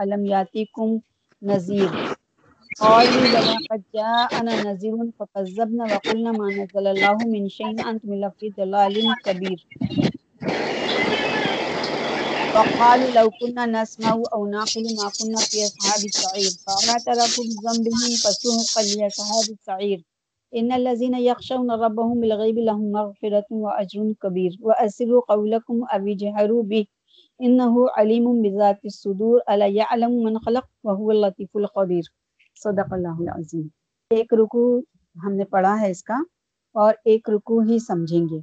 الم یاتیکم نذیر قالوا لنا قد جاءنا نذير فكذبنا وقلنا ما نزل الله من شيء انتم الا في ضلال كبير. وقالوا لو كنا نسمع او نعقل ما كنا في اصحاب السعير. فاعترفوا بذنبهم فسوقا لاصحاب السعير. ان الذين يخشون ربهم بالغيب لهم مغفرة واجر كبير. واسروا قولكم او اجهروا به. انه عليم بذات الصدور الا يعلم من خلق، وهو اللطيف الخبير. صدق اللہ العظیم ایک رکو ہم نے پڑھا ہے اس کا، اور ایک رکو ہی سمجھیں گے۔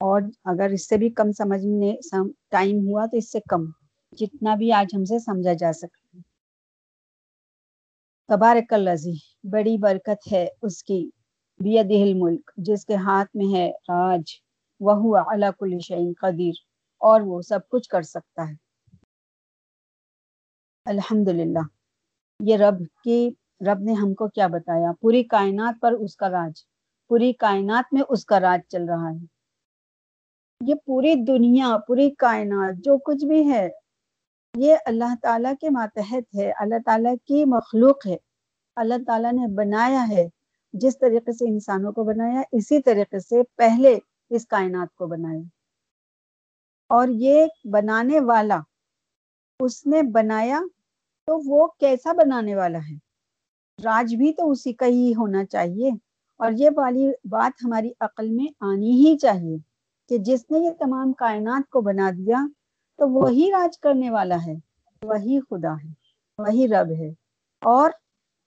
اور اگر اس سے بھی کم سمجھنے ٹائم ہوا تو اس سے کم، جتنا بھی آج ہم سے سمجھا جا سکتا تبارک الذی، بڑی برکت ہے اس کی بیدہ الملک جس کے ہاتھ میں ہے راج وہ کل شیء قدیر۔ اور وہ سب کچھ کر سکتا ہے۔ الحمدللہ۔ یہ رب کی، رب نے ہم کو کیا بتایا؟ پوری کائنات پر اس کا راج، پوری کائنات میں اس کا راج چل رہا ہے۔ یہ پوری دنیا، پوری کائنات، جو کچھ بھی ہے، یہ اللہ تعالیٰ کے ماتحت ہے، اللہ تعالیٰ کی مخلوق ہے۔ اللہ تعالیٰ نے بنایا ہے، جس طریقے سے انسانوں کو بنایا، اسی طریقے سے پہلے اس کائنات کو بنایا۔ اور یہ بنانے والا اس نے بنایا تو وہ کیسا بنانے والا ہے؟ راج بھی تو اسی کا ہی ہونا چاہیے۔ اور یہ والی بات ہماری عقل میں آنی ہی چاہیے کہ جس نے یہ تمام کائنات کو بنا دیا تو وہی راج کرنے والا ہے، وہی خدا ہے، وہی رب ہے۔ اور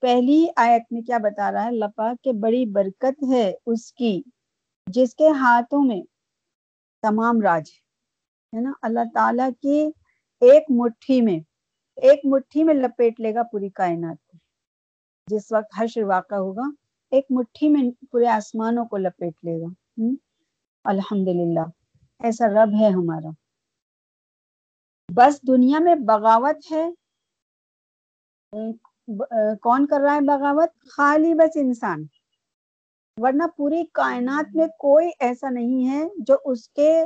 پہلی آیت میں کیا بتا رہا ہے؟ لپا کہ بڑی برکت ہے اس کی، جس کے ہاتھوں میں تمام راج ہے نا، اللہ تعالیٰ کی ایک مٹھی میں، ایک مٹھی میں لپیٹ لے گا پوری کائنات کو۔ جس وقت حشر واقع ہوگا، ایک مٹھی میں پورے آسمانوں کو لپیٹ لے گا۔ الحمد للہ ایسا رب ہے ہمارا۔ بس دنیا میں بغاوت ہے۔ کون کر رہا ہے بغاوت؟ خالی بس انسان۔ ورنہ پوری کائنات میں کوئی ایسا نہیں ہے جو اس کے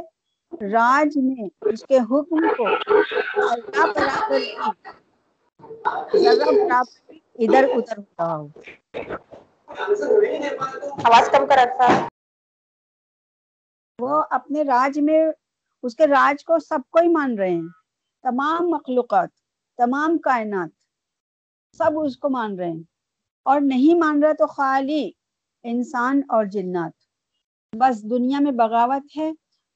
راج میں اس کے حکم کو اللہ برابر ذرا برابر ادھر ادھر ہوتا ہو۔ آواز کم کر رکھا وہ اپنے راج میں اس کے راج کو سب کو ہی مان رہے ہیں۔ تمام مخلوقات تمام کائنات سب اس کو مان رہے ہیں۔ اور نہیں مان رہا تو خالی انسان اور جنات۔ بس دنیا میں بغاوت ہے۔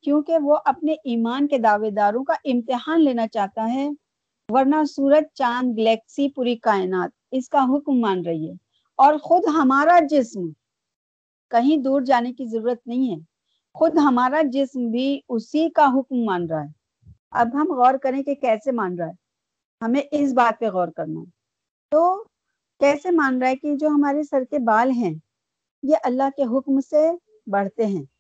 کیونکہ وہ اپنے ایمان کے دعوے داروں کا امتحان لینا چاہتا ہے، ورنہ سورج، چاند، گلیکسی، پوری کائنات اس کا حکم مان رہی ہے۔ اور خود ہمارا جسم کہیں دور جانے کی ضرورت نہیں ہے۔ خود ہمارا جسم بھی اسی کا حکم مان رہا ہے۔ اب ہم غور کریں کہ کیسے مان رہا ہے۔ ہمیں اس بات پہ غور کرنا ہے۔ تو کیسے مان رہا ہے کہ جو ہمارے سر کے بال ہیں، یہ اللہ کے حکم سے بڑھتے ہیں۔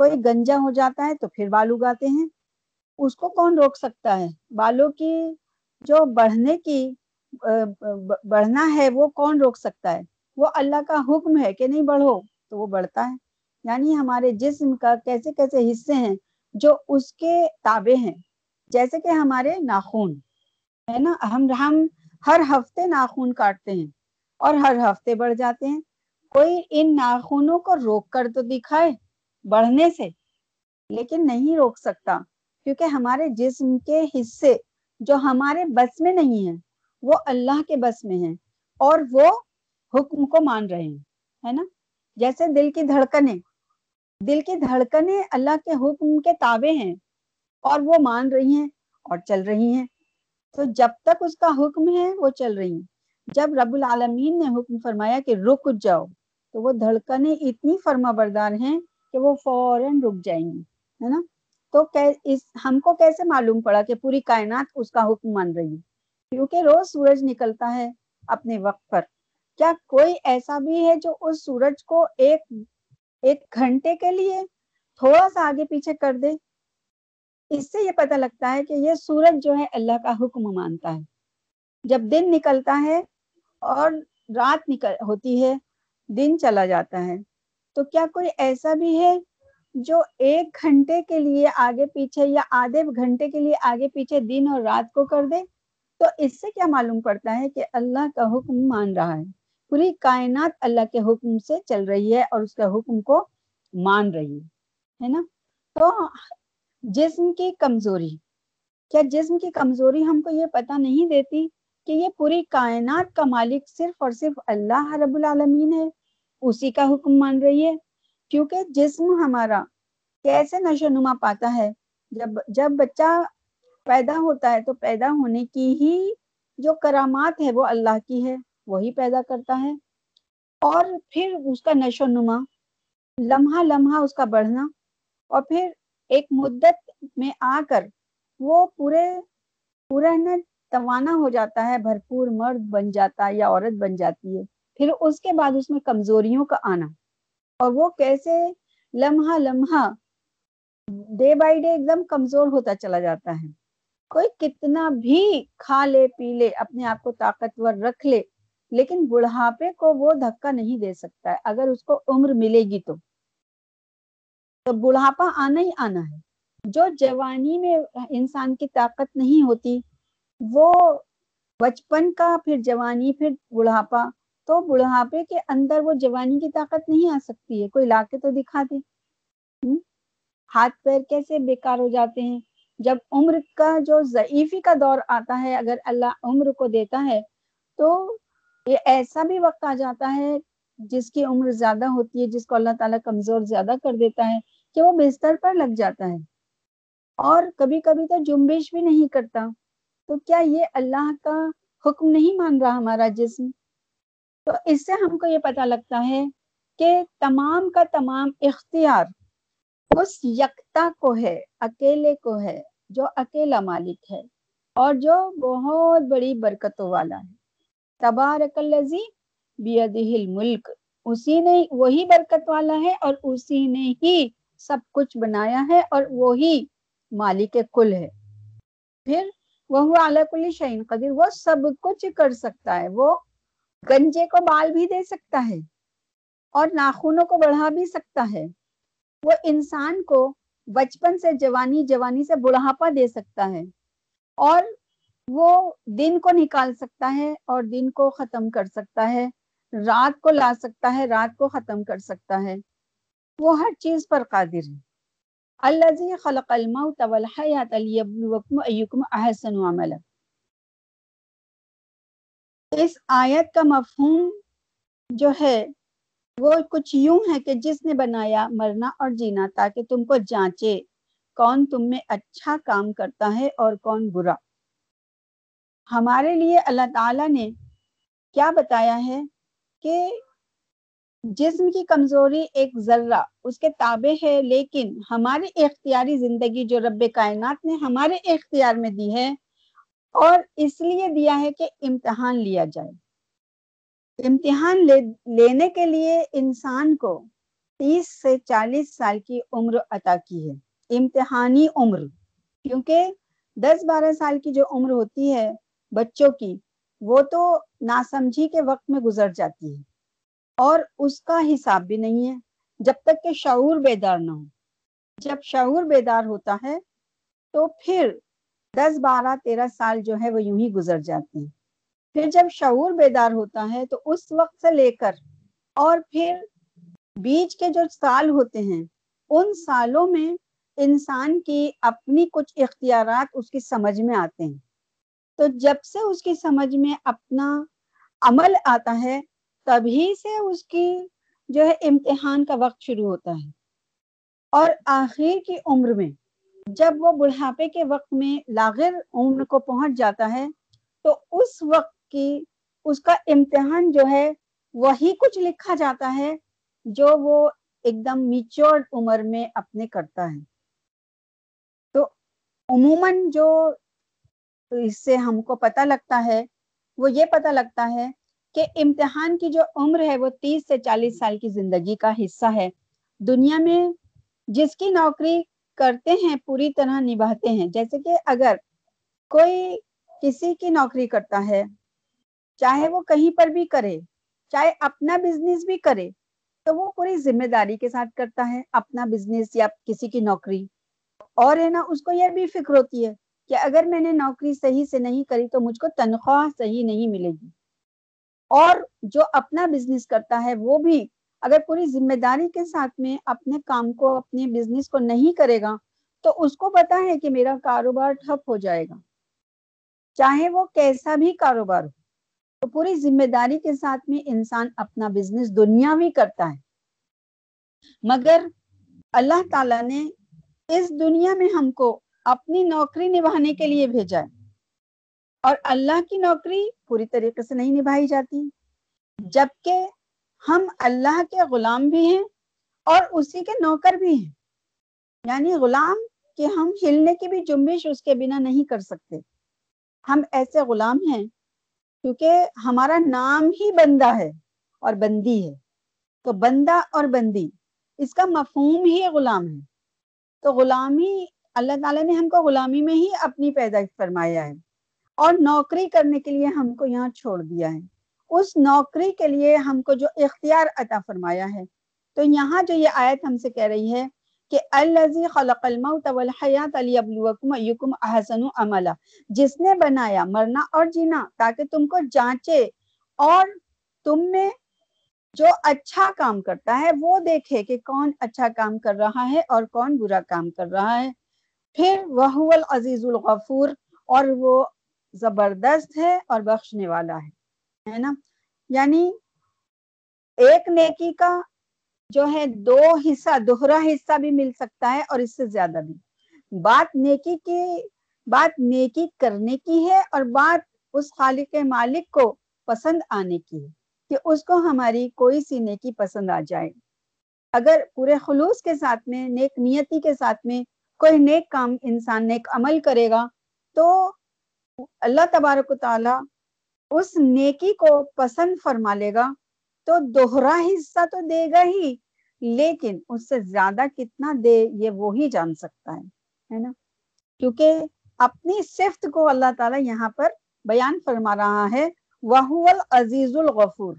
کوئی گنجا ہو جاتا ہے تو پھر بال اگاتے ہیں۔ اس کو کون روک سکتا ہے؟ بالوں کی جو بڑھنے کی بڑھنا ہے وہ کون روک سکتا ہے؟ وہ اللہ کا حکم ہے کہ نہیں بڑھو تو وہ بڑھتا ہے۔ یعنی ہمارے جسم کا کیسے کیسے حصے ہیں جو اس کے تابع ہیں۔ جیسے کہ ہمارے ناخون ہے نا، ہم ہم ہر ہفتے ناخون کاٹتے ہیں اور ہر ہفتے بڑھ جاتے ہیں۔ کوئی ان ناخونوں کو روک کر تو دکھائے بڑھنے سے۔ لیکن نہیں روک سکتا، کیونکہ ہمارے جسم کے حصے جو ہمارے بس میں نہیں ہیں، وہ اللہ کے بس میں ہیں اور وہ حکم کو مان رہے ہیں، ہے نا؟ جیسے دل کی دھڑکنیں۔ دل کی دھڑکنیں اللہ کے حکم کے تابع ہیں اور وہ مان رہی ہیں اور چل رہی ہیں۔ تو جب تک اس کا حکم ہے، وہ چل رہی ہیں۔ جب رب العالمین نے حکم فرمایا کہ رک جاؤ، تو وہ دھڑکنیں اتنی فرما بردار ہیں کہ وہ فوراً رک جائیں گی، ہے نا؟ تو اس، ہم کو کیسے معلوم پڑا کہ پوری کائنات اس کا حکم مان رہی ہے؟ کیونکہ روز سورج نکلتا ہے اپنے وقت پر۔ کیا کوئی ایسا بھی ہے جو اس سورج کو ایک ایک گھنٹے کے لیے تھوڑا سا آگے پیچھے کر دے؟ اس سے یہ پتہ لگتا ہے کہ یہ سورج جو ہے اللہ کا حکم مانتا ہے۔ جب دن نکلتا ہے اور رات نکل، ہوتی ہے، دن چلا جاتا ہے۔ تو کیا کوئی ایسا بھی ہے جو ایک گھنٹے کے لیے آگے پیچھے یا آدھے گھنٹے کے لیے آگے پیچھے دن اور رات کو کر دے؟ تو اس سے کیا معلوم پڑتا ہے کہ اللہ کا حکم مان رہا ہے؟ پوری کائنات اللہ کے حکم سے چل رہی ہے اور اس کے حکم کو مان رہی ہے نا؟ تو جسم کی کمزوری، کیا جسم کی کمزوری ہم کو یہ پتہ نہیں دیتی کہ یہ پوری کائنات کا مالک صرف اور صرف اللہ رب العالمین ہے؟ اسی کا حکم مان رہی ہے۔ کیونکہ جسم ہمارا کیسے نشو نما پاتا ہے؟ جب جب بچہ پیدا ہوتا ہے تو پیدا ہونے کی ہی جو کرامات ہے وہ اللہ کی ہے وہی پیدا کرتا ہے۔ اور پھر اس کا نشو نما، لمحہ لمحہ اس کا بڑھنا۔ اور پھر ایک مدت میں آ کر وہ پورے، پورا نا توانا ہو جاتا ہے، بھرپور مرد بن جاتا ہے یا عورت بن جاتی ہے۔ پھر اس کے بعد اس میں کمزوریوں کا آنا۔ اور وہ کیسے لمحہ لمحہ ڈے بائی ڈے ایک دم کمزور ہوتا چلا جاتا ہے۔ کوئی کتنا بھی کھا لے، پی لے، اپنے آپ کو طاقتور رکھ لے، لیکن بڑھاپے کو وہ دھکا نہیں دے سکتا ہے۔ اگر اس کو عمر ملے گی تو۔ تو بڑھاپا آنا ہی آنا ہے۔ جو جوانی میں انسان کی طاقت نہیں ہوتی، وہ بچپن کا، پھر جوانی، پھر بڑھاپا۔ تو بڑھاپے کے اندر وہ جوانی کی طاقت نہیں آ سکتی ہے، کوئی لا کے تو دکھا دے۔ ہاتھ پیر کیسے بیکار ہو جاتے ہیں؟ جب عمر کا جو ضعیفی کا دور آتا ہے، اگر اللہ عمر کو دیتا ہے تو یہ ایسا بھی وقت آ جاتا ہے جس کی عمر زیادہ ہوتی ہے، جس کو اللہ تعالیٰ کمزور زیادہ کر دیتا ہے کہ وہ بستر پر لگ جاتا ہے۔ اور کبھی کبھی تو جنبش بھی نہیں کرتا۔ تو کیا یہ اللہ کا حکم نہیں مان رہا ہمارا جسم؟ تو اس سے ہم کو یہ پتا لگتا ہے کہ تمام کا تمام اختیار اس یکتا کو ہے، اکیلے کو ہے، جو اکیلا مالک ہے اور جو بہت بڑی برکتوں والا ہے۔ تبارک الذی بیدہ الملک، اسی نے وہی برکت والا ہے اور اسی نے ہی سب کچھ بنایا ہے اور وہی مالک کل ہے۔ پھر وہ اعلی کل شعین قدیر، وہ سب کچھ کر سکتا ہے، وہ گنجے کو بال بھی دے سکتا ہے اور ناخونوں کو بڑھا بھی سکتا ہے۔ وہ انسان کو بچپن سے جوانی جوانی سے بڑھاپا دے سکتا ہے اور وہ دن کو نکال سکتا ہے اور دن کو ختم کر سکتا ہے۔ رات کو لا سکتا ہے، رات کو ختم کر سکتا ہے۔ وہ ہر چیز پر قادر ہے۔ اللہ خلق الموت والحیات لیبلوکم ایکم احسن عملا۔ اس آیت کا مفہوم جو ہے وہ کچھ یوں ہے کہ جس نے بنایا مرنا اور جینا تاکہ تم کو جانچے کون تم میں اچھا کام کرتا ہے اور کون برا۔ ہمارے لیے اللہ تعالی نے کیا بتایا ہے کہ جسم کی کمزوری ایک ذرہ، اس کے تابع ہے، لیکن ہماری اختیاری زندگی جو رب کائنات نے ہمارے اختیار میں دی ہے اور اس لیے دیا ہے کہ امتحان لیا جائے۔ امتحان لے، لینے کے لیے انسان کو تیس سے چالیس سال کی عمر عطا کی ہے۔ امتحانی عمر، کیونکہ دس بارہ سال کی جو عمر ہوتی ہے بچوں کی، وہ تو ناسمجھی کے وقت میں گزر جاتی ہے۔ اور اس کا حساب بھی نہیں ہے۔ جب تک کہ شعور بیدار نہ ہو۔ جب شعور بیدار ہوتا ہے تو پھر دس بارہ تیرہ سال جو ہے وہ یوں ہی گزر جاتے ہیں۔ پھر جب شعور بیدار ہوتا ہے تو اس وقت سے لے کر اور پھر بیچ کے جو سال ہوتے ہیں، ان سالوں میں انسان کی اپنی کچھ اختیارات اس کی سمجھ میں آتے ہیں۔ تو جب سے اس کی سمجھ میں اپنا عمل آتا ہے، تبھی سے اس کی جو ہے امتحان کا وقت شروع ہوتا ہے۔ اور آخر کی عمر میں جب وہ بڑھاپے کے وقت میں لاغر عمر کو پہنچ جاتا ہے، تو اس وقت کی اس کا امتحان جو ہے، وہی کچھ لکھا جاتا ہے جو وہ ایک دم میچور عمر میں اپنے کرتا ہے۔ تو عموماً جو اس سے ہم کو پتہ لگتا ہے، وہ یہ پتہ لگتا ہے کہ امتحان کی جو عمر ہے، وہ تیس سے چالیس سال کی زندگی کا حصہ ہے۔ دنیا میں جس کی نوکری کرتے ہیں، پوری طرح نبھاتے ہیں۔ جیسے کہ اگر کوئی کسی کی نوکری کرتا ہے، چاہے وہ کہیں پر بھی کرے، چاہے اپنا بزنس بھی کرے، تو وہ پوری ذمہ داری کے ساتھ کرتا ہے، اپنا بزنس یا کسی کی نوکری۔ اور ہے نا، اس کو یہ بھی فکر ہوتی ہے کہ اگر میں نے نوکری صحیح سے نہیں کری تو مجھ کو تنخواہ صحیح نہیں ملے گی۔ اور جو اپنا بزنس کرتا ہے، وہ بھی اگر پوری ذمہ داری کے ساتھ میں اپنے کام کو اپنے بزنس کو نہیں کرے گا، تو اس کو پتا ہے کہ میرا کاروبار ٹھپ ہو جائے گا۔ چاہے وہ کیسا بھی کاروبار ہو، تو پوری ذمہ داری کے ساتھ میں انسان اپنا بزنس دنیا بھی کرتا ہے۔ مگر اللہ تعالیٰ نے اس دنیا میں ہم کو اپنی نوکری نبھانے کے لیے بھیجا ہے۔ اور اللہ کی نوکری پوری طریقے سے نہیں نبھائی جاتی، جبکہ ہم اللہ کے غلام بھی ہیں اور اسی کے نوکر بھی ہیں۔ یعنی غلام کہ ہم ہلنے کی بھی جنبش اس کے بنا نہیں کر سکتے۔ ہم ایسے غلام ہیں کیونکہ ہمارا نام ہی بندہ ہے اور بندی ہے۔ تو بندہ اور بندی، اس کا مفہوم ہی غلام ہے۔ تو غلامی، اللہ تعالیٰ نے ہم کو غلامی میں ہی اپنی پیدائش فرمایا ہے اور نوکری کرنے کے لیے ہم کو یہاں چھوڑ دیا ہے۔ اس نوکری کے لیے ہم کو جو اختیار عطا فرمایا ہے۔ تو یہاں جو یہ آیت ہم سے کہہ رہی ہے کہ الزی خلق الموت والحیات لیبلوکم ایکم احسن عملا۔ جس نے بنایا مرنا اور جینا تاکہ تم کو جانچے اور تم میں جو اچھا کام کرتا ہے وہ دیکھے کہ کون اچھا کام کر رہا ہے اور کون برا کام کر رہا ہے۔ پھر وہ العزیز الغفور اور وہ زبردست ہے اور بخشنے والا ہے۔ ہے نا؟ یعنی ایک نیکی کا جو ہے دو حصہ، دوہرا حصہ بھی مل سکتا ہے اور اس سے زیادہ بھی۔ بات نیکی کی، بات نیکی کرنے کی ہے اور بات اس خالق مالک کو پسند آنے کی ہے کہ اس کو ہماری کوئی سی نیکی پسند آ جائے۔ اگر پورے خلوص کے ساتھ میں، نیک نیتی کے ساتھ میں کوئی نیک کام انسان نیک عمل کرے گا تو اللہ تبارک و تعالی اس نیکی کو پسند فرما لے گا تو دوہرا حصہ تو دے گا ہی، لیکن اس سے زیادہ کتنا دے یہ وہی جان سکتا ہے ہے نا؟ کیونکہ اپنی صفت کو اللہ تعالیٰ یہاں پر بیان فرما رہا ہے وہ العزیز الغفور۔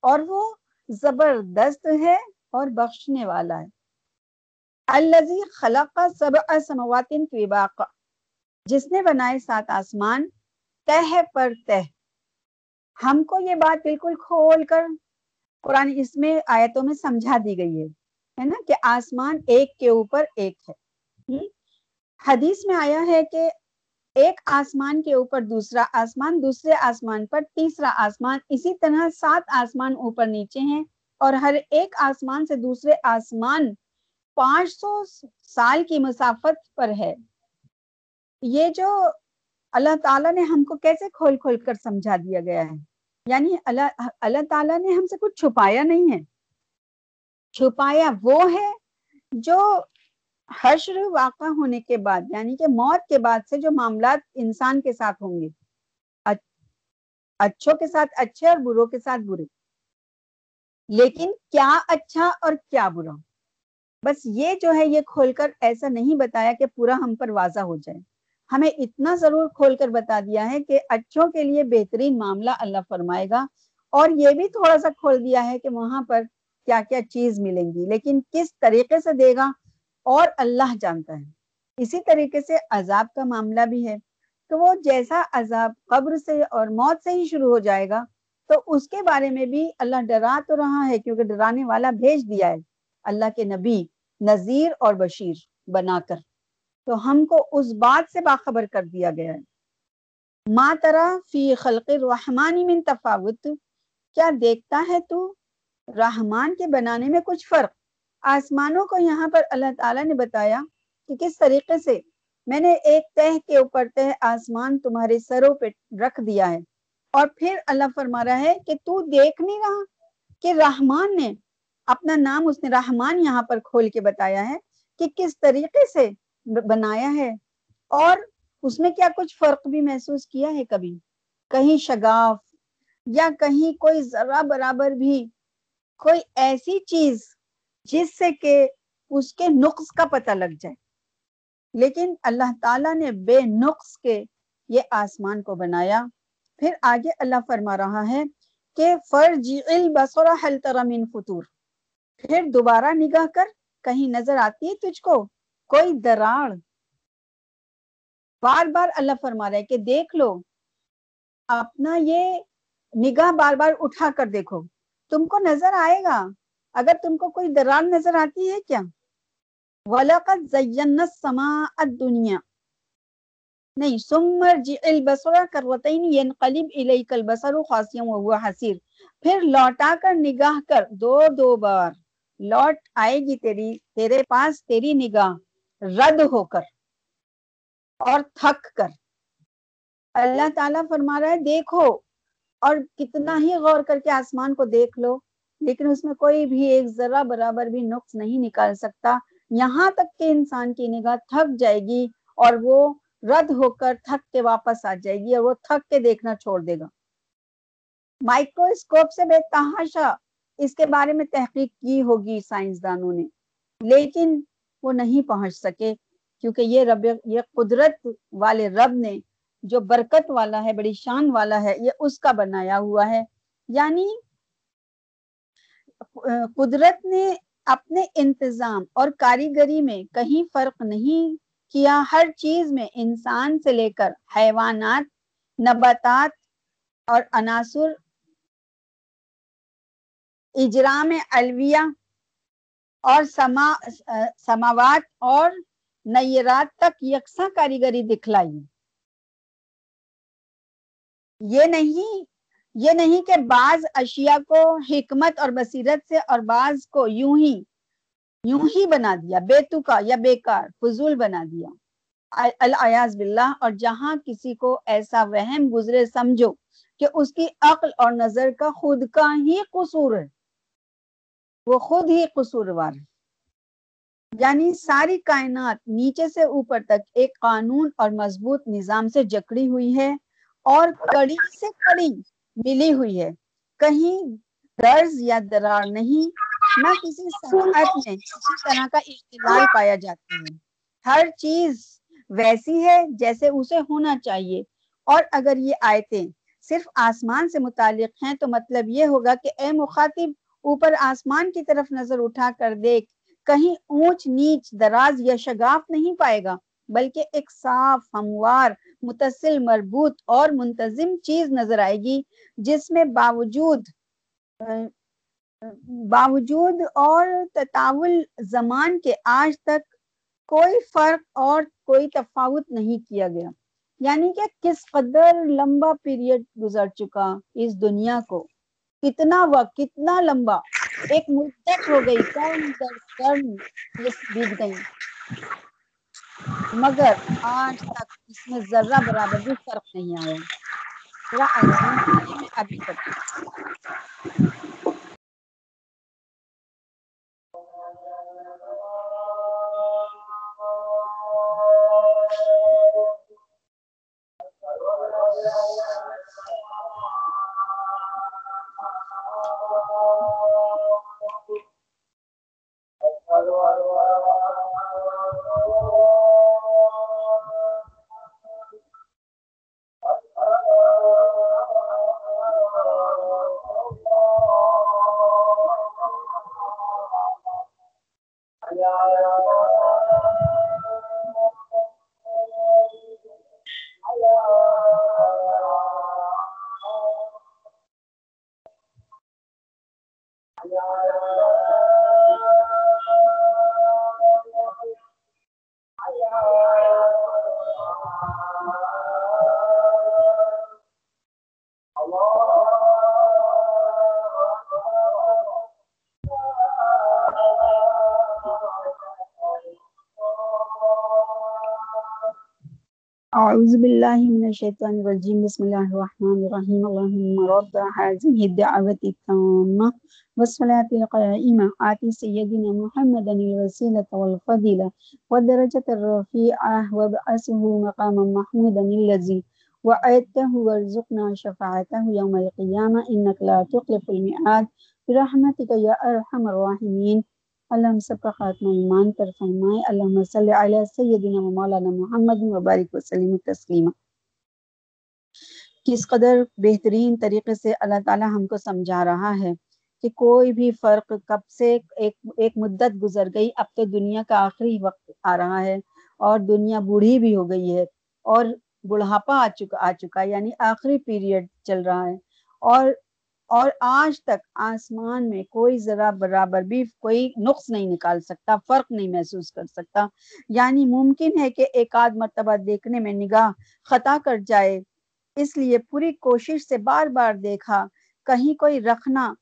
اور وہ زبردست ہے اور بخشنے والا ہے۔ الزی خلق سبع سموات طباق جس نے بنائے سات آسمان، تہ پر تہ۔ ہم کو یہ بات بالکل کھول کر قرآن اس میں آیتوں میں سمجھا دی گئی ہے ہے نا؟ کہ آسمان ایک کے اوپر ایک ہے۔ حدیث میں آیا ہے کہ ایک آسمان کے اوپر دوسرا آسمان، دوسرے آسمان پر تیسرا آسمان، اسی طرح سات آسمان اوپر نیچے ہیں اور ہر ایک آسمان سے دوسرے آسمان پانچ سو سال کی مسافت پر ہے۔ یہ جو اللہ تعالیٰ نے ہم کو کیسے کھول کھول کر سمجھا دیا گیا ہے؟ یعنی اللہ اللہ تعالیٰ نے ہم سے کچھ چھپایا نہیں ہے۔ چھپایا وہ ہے جو حشر واقع ہونے کے بعد یعنی کہ موت کے بعد سے جو معاملات انسان کے ساتھ ہوں گے۔ اچھوں کے ساتھ اچھے اور بروں کے ساتھ برے۔ لیکن کیا اچھا اور کیا برا؟ بس یہ جو ہے، یہ کھول کر ایسا نہیں بتایا کہ پورا ہم پر واضح ہو جائے۔ ہمیں اتنا ضرور کھول کر بتا دیا ہے کہ اچھوں کے لیے بہترین معاملہ اللہ فرمائے گا اور یہ بھی تھوڑا سا کھول دیا ہے کہ وہاں پر کیا کیا چیز ملیں گی، لیکن کس طریقے سے دے گا اور اللہ جانتا ہے۔ اسی طریقے سے عذاب کا معاملہ بھی ہے۔ تو وہ جیسا عذاب قبر سے اور موت سے ہی شروع ہو جائے گا، تو اس کے بارے میں بھی اللہ ڈرا تو رہا ہے، کیونکہ ڈرانے والا بھیج دیا ہے اللہ کے نبی، نذیر اور بشیر بنا کر۔ تو ہم کو اس بات سے باخبر کر دیا گیا ہے۔ ما ترا فی خلق الرحمانی من تفاوت، کیا دیکھتا ہے تو رحمان کے بنانے میں کچھ فرق؟ آسمانوں کو یہاں پر اللہ تعالیٰ نے بتایا کہ کس طریقے سے میں نے ایک تہ کے اوپر تہ آسمان تمہارے سروں پہ رکھ دیا ہے۔ اور پھر اللہ فرما رہا ہے کہ تو دیکھ نہیں رہا کہ رحمان نے اپنا نام اس نے رحمان یہاں پر کھول کے بتایا ہے کہ کس طریقے سے بنایا ہے اور اس میں کیا کچھ فرق بھی محسوس کیا ہے کبھی؟ کہیں شگاف یا کہیں کوئی ذرا برابر بھی، کوئی ایسی چیز جس سے کہ اس کے نقص کا پتہ لگ جائے۔ لیکن اللہ تعالیٰ نے بے نقص کے یہ آسمان کو بنایا۔ پھر آگے اللہ فرما رہا ہے کہ فرج البصر حل تر من فطور۔ پھر دوبارہ نگاہ کر، کہیں نظر آتی ہے تجھ کو؟ کوئی دراڑ بار بار اللہ فرما رہا ہے کہ دیکھ لو، اپنا یہ نگاہ بار بار اٹھا کر دیکھو، تم کو نظر آئے گا۔ اگر تم کو کوئی دراڑ نظر آتی ہے کیا؟ وَلَقَدْ زَيَّنَّ السَّمَاءَ الدُّنْيَا۔ نہیں سمر جی البصر کروتین ینقلب الیک البصر خاسیا وهو حسیر پھر لوٹا کر نگاہ کر، دو دو بار۔ لوٹ آئے گی تیری، تیرے پاس تیری نگاہ۔ رد ہو کر اور تھک کر۔ اللہ تعالیٰ فرما رہا ہے، دیکھو، اور کتنا ہی غور کر کے آسمان کو دیکھ لو، لیکن اس میں کوئی بھی ایک ذرا برابر بھی نقص نہیں نکال سکتا۔ یہاں تک کہ انسان کی نگاہ تھک جائے گی اور وہ رد ہو کر تھک کے واپس آ جائے گی اور وہ تھک کے دیکھنا چھوڑ دے گا۔ مائکروسکوپ سے بے تحاشا اس کے بارے میں تحقیق کی ہوگی سائنسدانوں نے۔ لیکن وہ نہیں پہنچ سکے۔ کیونکہ یہ رب، یہ قدرت والے رب نے جو برکت والا ہے، بڑی شان والا ہے، یہ اس کا بنایا ہوا ہے۔ یعنی قدرت نے اپنے انتظام اور کاریگری میں کہیں فرق نہیں کیا۔ ہر چیز میں انسان سے لے کر حیوانات، نباتات اور عناصر، اجرام الویہ اور سما، سماوات اور نیرات تک یکساں کاریگری دکھلائی۔ یہ نہیں یہ نہیں کہ بعض اشیاء کو حکمت اور بصیرت سے اور بعض کو یوں ہی یوں ہی بنا دیا، بیتوکا یا بیکار، فضول بنا دیا۔ الیاز باللہ، اور جہاں کسی کو ایسا وہم گزرے، سمجھو کہ اس کی عقل اور نظر کا خود کا ہی قصور ہے۔ وہ خود ہی قصوروار ہے یعنی ساری کائنات نیچے سے اوپر تک ایک قانون اور مضبوط نظام سے جکڑی ہوئی ہے اور کڑی سے کڑی ملی ہوئی ہے۔ کہیں درز یا درار نہیں، نہ کسی صنعت میں کسی طرح کا اختلال پایا جاتا ہے۔ ہر چیز ویسی ہے جیسے اسے ہونا چاہیے۔ اور اگر یہ آیتیں صرف آسمان سے متعلق ہیں تو مطلب یہ ہوگا کہ اے مخاطب اوپر آسمان کی طرف نظر اٹھا کر دیکھ، کہیں اونچ نیچ دراز یا شگاف نہیں پائے گا، بلکہ ایک صاف ہموار، متصل، مربوط اور منتظم چیز نظر آئے گی، جس میں باوجود باوجود اور تطاول زمان کے آج تک کوئی فرق اور کوئی تفاوت نہیں کیا گیا۔ یعنی کہ کس قدر لمبا پیریڈ گزر چکا اس دنیا کو۔ کتنا وقت، کتنا لمبا؟ ایک مدت ہو گئی کرن در کرن بیت گئی مگر آج تک اس میں ذرہ برابر بھی فرق نہیں آیا۔ ذرا آئیے میں ابھی تک الشيطان الرجيم. بسم الله الرحمن الرحيم. اللهم رب هذه الدعوة التامة والصلاة القائمة. آتي سيدنا محمدا الوسيلة والفضيلة والدرجة الرفيعة وابعثه مقاما محمودا الذي وعدته وارزقنا شفاعته يوم القيامة. إنك لا تخلف الميعاد. برحمتك يا أرحم الراحمين. اللہ ہم سب کا خاتمہ ایمان پر فرمائے اللہ صلی علی سیدنا و مولانا محمد وبارک وسلم تسلیمہ کس قدر بہترین طریقے سے اللہ تعالی ہم کو سمجھا رہا ہے کہ کوئی بھی فرق کب سے ایک ایک مدت گزر گئی، اب تو دنیا کا آخری وقت آ رہا ہے اور دنیا بوڑھی بھی ہو گئی ہے اور بڑھاپا آ چکا آ چکا ہے یعنی آخری پیریڈ چل رہا ہے اور اور آج تک آسمان میں کوئی ذرا برابر بھی کوئی نقص نہیں نکال سکتا، فرق نہیں محسوس کر سکتا یعنی ممکن ہے کہ ایک آدھ مرتبہ دیکھنے میں نگاہ خطا کر جائے اس لیے پوری کوشش سے بار بار دیکھا، کہیں کوئی رکھنا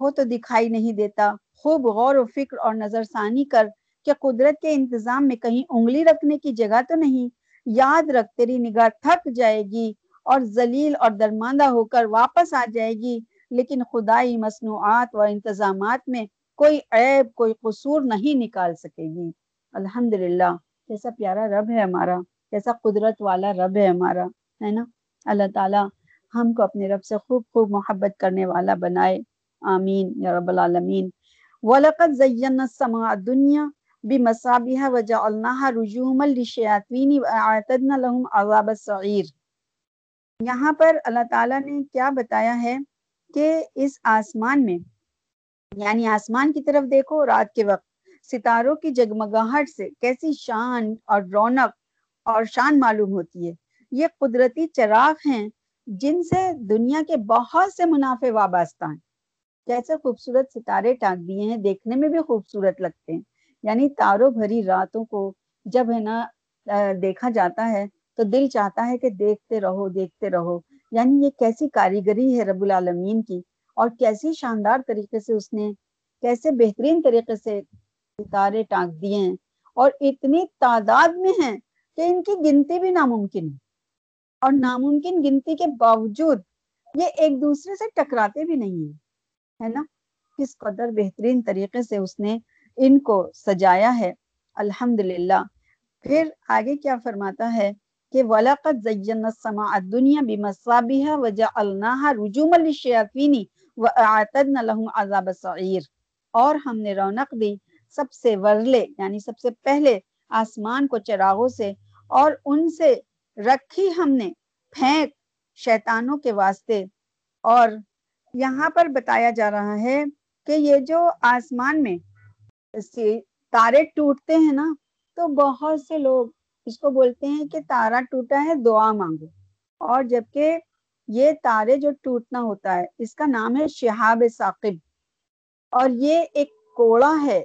ہو تو دکھائی نہیں دیتا۔ خوب غور و فکر اور نظر ثانی کر کہ قدرت کے انتظام میں کہیں انگلی رکھنے کی جگہ تو نہیں۔ یاد رکھ، تیری نگاہ تھک جائے گی اور ذلیل اور درماندہ ہو کر واپس آ جائے گی۔ لیکن خدائی مصنوعات و انتظامات میں کوئی عیب، کوئی قصور نہیں نکال سکے گی۔ الحمدللہ، کیسا پیارا رب ہے ہمارا، کیسا قدرت والا رب ہے ہمارا، ہے نا؟ اللہ تعالیٰ ہم کو اپنے رب سے خوب خوب محبت کرنے والا بنائے۔ آمین، یا رب العالمین۔ وَلَقَدْ زَيَّنَّا السَّمَاءَ الدُّنْيَا بِمَصَابِحَ وَجَعَلْنَاهَا رُجُومًا لِلشَّيَاطِينِ وَأَعْتَدْنَا لَهُمْ عَذَابَ السَّعِيرِ۔ یہاں پر اللہ تعالیٰ نے کیا بتایا ہے کہ اس آسمان میں یعنی آسمان کی طرف دیکھو، رات کے وقت ستاروں کی جگمگاہٹ سے کیسی شان اور رونق اور شان معلوم ہوتی ہے۔ یہ قدرتی چراغ ہیں جن سے دنیا کے بہت سے منافع وابستہ ہیں۔ کیسے خوبصورت ستارے ٹانک دیے ہیں دیکھنے میں بھی خوبصورت لگتے ہیں۔ یعنی تاروں بھری راتوں کو جب ہے نا دیکھا جاتا ہے تو دل چاہتا ہے کہ دیکھتے رہو دیکھتے رہو۔ یعنی یہ کیسی کاریگری ہے رب العالمین کی اور کیسی شاندار طریقے سے اس نے، کیسے بہترین طریقے سے ستارے ٹانک دیے ہیں۔ اور اتنی تعداد میں ہیں کہ ان کی گنتی بھی ناممکن ہے۔ اور ناممکن گنتی کے باوجود یہ ایک دوسرے سے ٹکراتے بھی نہیں ہیں، ہے نا؟ کس قدر بہترین طریقے سے اس نے ان کو سجایا ہے، الحمدللہ۔ پھر آگے کیا فرماتا ہے کہ وَلَقَدْ زَيَّنَّا السَّمَاءَ الدُّنْيَا بِمَصَابِحَ وَجَعَلْنَاهَا رُجُومًا لِلشَّيَاطِينِ وَأَعْتَدْنَا لَهُمْ عَذَابَ السَّعِيرِ اور ہم نے رونق دی سب سے ورلے یعنی سب سے پہلے آسمان کو چراغوں سے اور ان سے رکھی ہم نے پھینک شیطانوں کے واسطے۔ اور یہاں پر بتایا جا رہا ہے کہ یہ جو آسمان میں تارے ٹوٹتے ہیں نا، تو بہت سے لوگ اس کو بولتے ہیں کہ تارا ٹوٹا ہے، دعا مانگو۔ اور جبکہ یہ تارے جو ٹوٹنا ہوتا ہے، اس کا نام ہے شہاب ثاقب۔ اور یہ ایک کوڑا ہے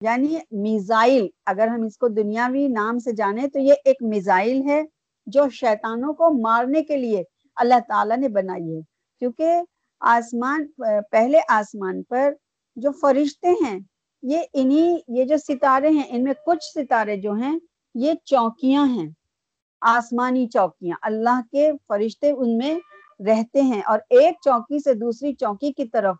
یعنی میزائل۔ اگر ہم اس کو دنیاوی نام سے جانے تو یہ ایک میزائل ہے۔ جو شیطانوں کو مارنے کے لیے اللہ تعالیٰ نے بنائی ہے۔ کیونکہ آسمان، پہلے آسمان پر جو فرشتے ہیں، یہ انہی، یہ جو ستارے ہیں، ان میں کچھ ستارے جو ہیں، یہ چوکیاں ہیں۔ آسمانی چوکیاں، اللہ کے فرشتے ان میں رہتے ہیں۔ اور ایک چوکی سے دوسری چوکی کی طرف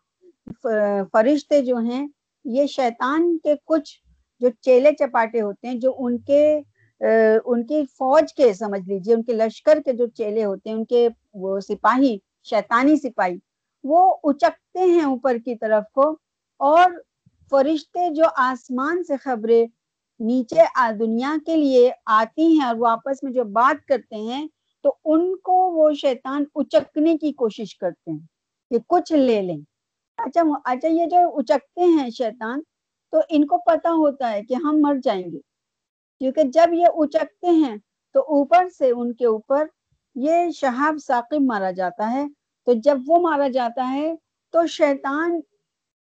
فرشتے جو ہیں، یہ شیطان کے کچھ جو چیلے چپاٹے ہوتے ہیں، جو ان کے ان کی فوج کے، سمجھ لیجیے ان کے لشکر کے جو چیلے ہوتے ہیں، ان کے وہ سپاہی، شیطانی سپاہی، وہ اچکتے ہیں اوپر کی طرف کو اور فرشتے جو آسمان سے خبریں نیچے دنیا کے لیے آتی ہیں اور وہ آپس میں جو بات کرتے ہیں، تو ان کو وہ شیطان اچکنے کی کوشش کرتے ہیں کہ کچھ لے لیں۔ اچھا اچھا یہ جو اچکتے ہیں شیطان، تو ان کو پتا ہوتا ہے کہ ہم مر جائیں گے۔ کیونکہ جب یہ اچکتے ہیں تو اوپر سے ان کے اوپر یہ شہاب ثاقب مارا جاتا ہے۔ تو جب وہ مارا جاتا ہے تو شیطان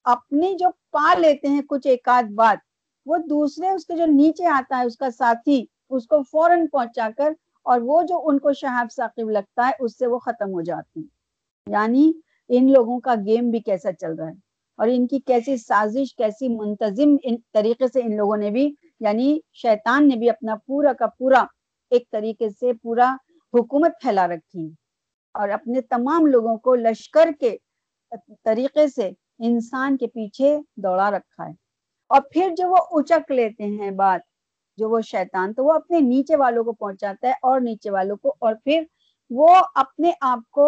اپنی جو پا لیتے ہیں کچھ ایک آدھ بات، وہ دوسرے اس کے جو نیچے آتا ہے، اس کا ساتھی، اس کو فوراً پہنچا کر اور وہ جو ان کو شہاب ثاقب لگتا ہے، اس سے وہ ختم ہو جاتے ہیں۔ یعنی ان لوگوں کا گیم بھی کیسا چل رہا ہے اور ان کی کیسی سازش، کیسی منتظم ان طریقے سے ان لوگوں نے بھی یعنی شیطان نے بھی اپنا پورا کا پورا ایک طریقے سے پورا حکومت پھیلا رکھی اور اپنے تمام لوگوں کو لشکر کے طریقے سے انسان کے پیچھے دوڑا رکھا ہے۔ اور پھر جو وہ اچک لیتے ہیں بات، جو وہ شیطان، تو وہ اپنے نیچے والوں کو پہنچاتا ہے اور نیچے والوں کو، اور پھر وہ اپنے آپ کو،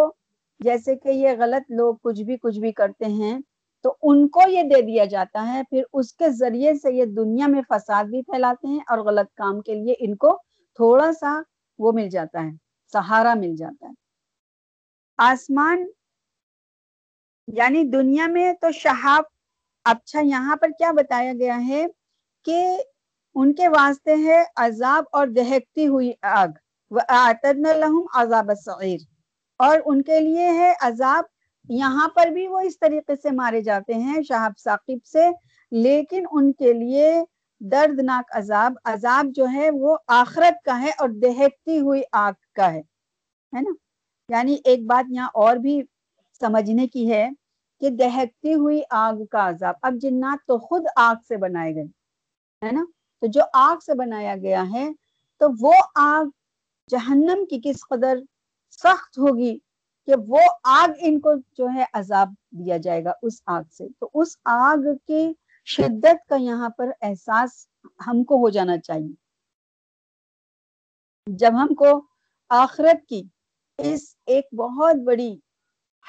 جیسے کہ یہ غلط لوگ کچھ بھی کچھ بھی کرتے ہیں تو ان کو یہ دے دیا جاتا ہے، پھر اس کے ذریعے سے یہ دنیا میں فساد بھی پھیلاتے ہیں اور غلط کام کے لیے ان کو تھوڑا سا وہ مل جاتا ہے، سہارا مل جاتا ہے۔ آسمان یعنی دنیا میں تو شہاب اچھا یہاں پر کیا بتایا گیا ہے کہ ان کے واسطے ہے عذاب اور دہکتی ہوئی آگ۔ لَهُمْ عذاب السعیر اور ان کے لیے ہے عذاب یہاں پر بھی وہ اس طریقے سے مارے جاتے ہیں شہاب ثاقب سے، لیکن ان کے لیے دردناک عذاب عذاب جو ہے وہ آخرت کا ہے اور دہکتی ہوئی آگ کا ہے ہے نا؟ یعنی ایک بات یہاں اور بھی سمجھنے کی ہے کہ دہکتی ہوئی آگ کا عذاب۔ اب جنات تو خود آگ سے بنائے گئے، ہے نا؟ تو جو آگ سے بنایا گیا ہے تو وہ آگ جہنم کی کس قدر سخت ہوگی کہ وہ آگ ان کو جو ہے عذاب دیا جائے گا اس آگ سے۔ تو اس آگ کی شدت کا یہاں پر احساس ہم کو ہو جانا چاہیے۔ جب ہم کو آخرت کی اس ایک بہت بڑی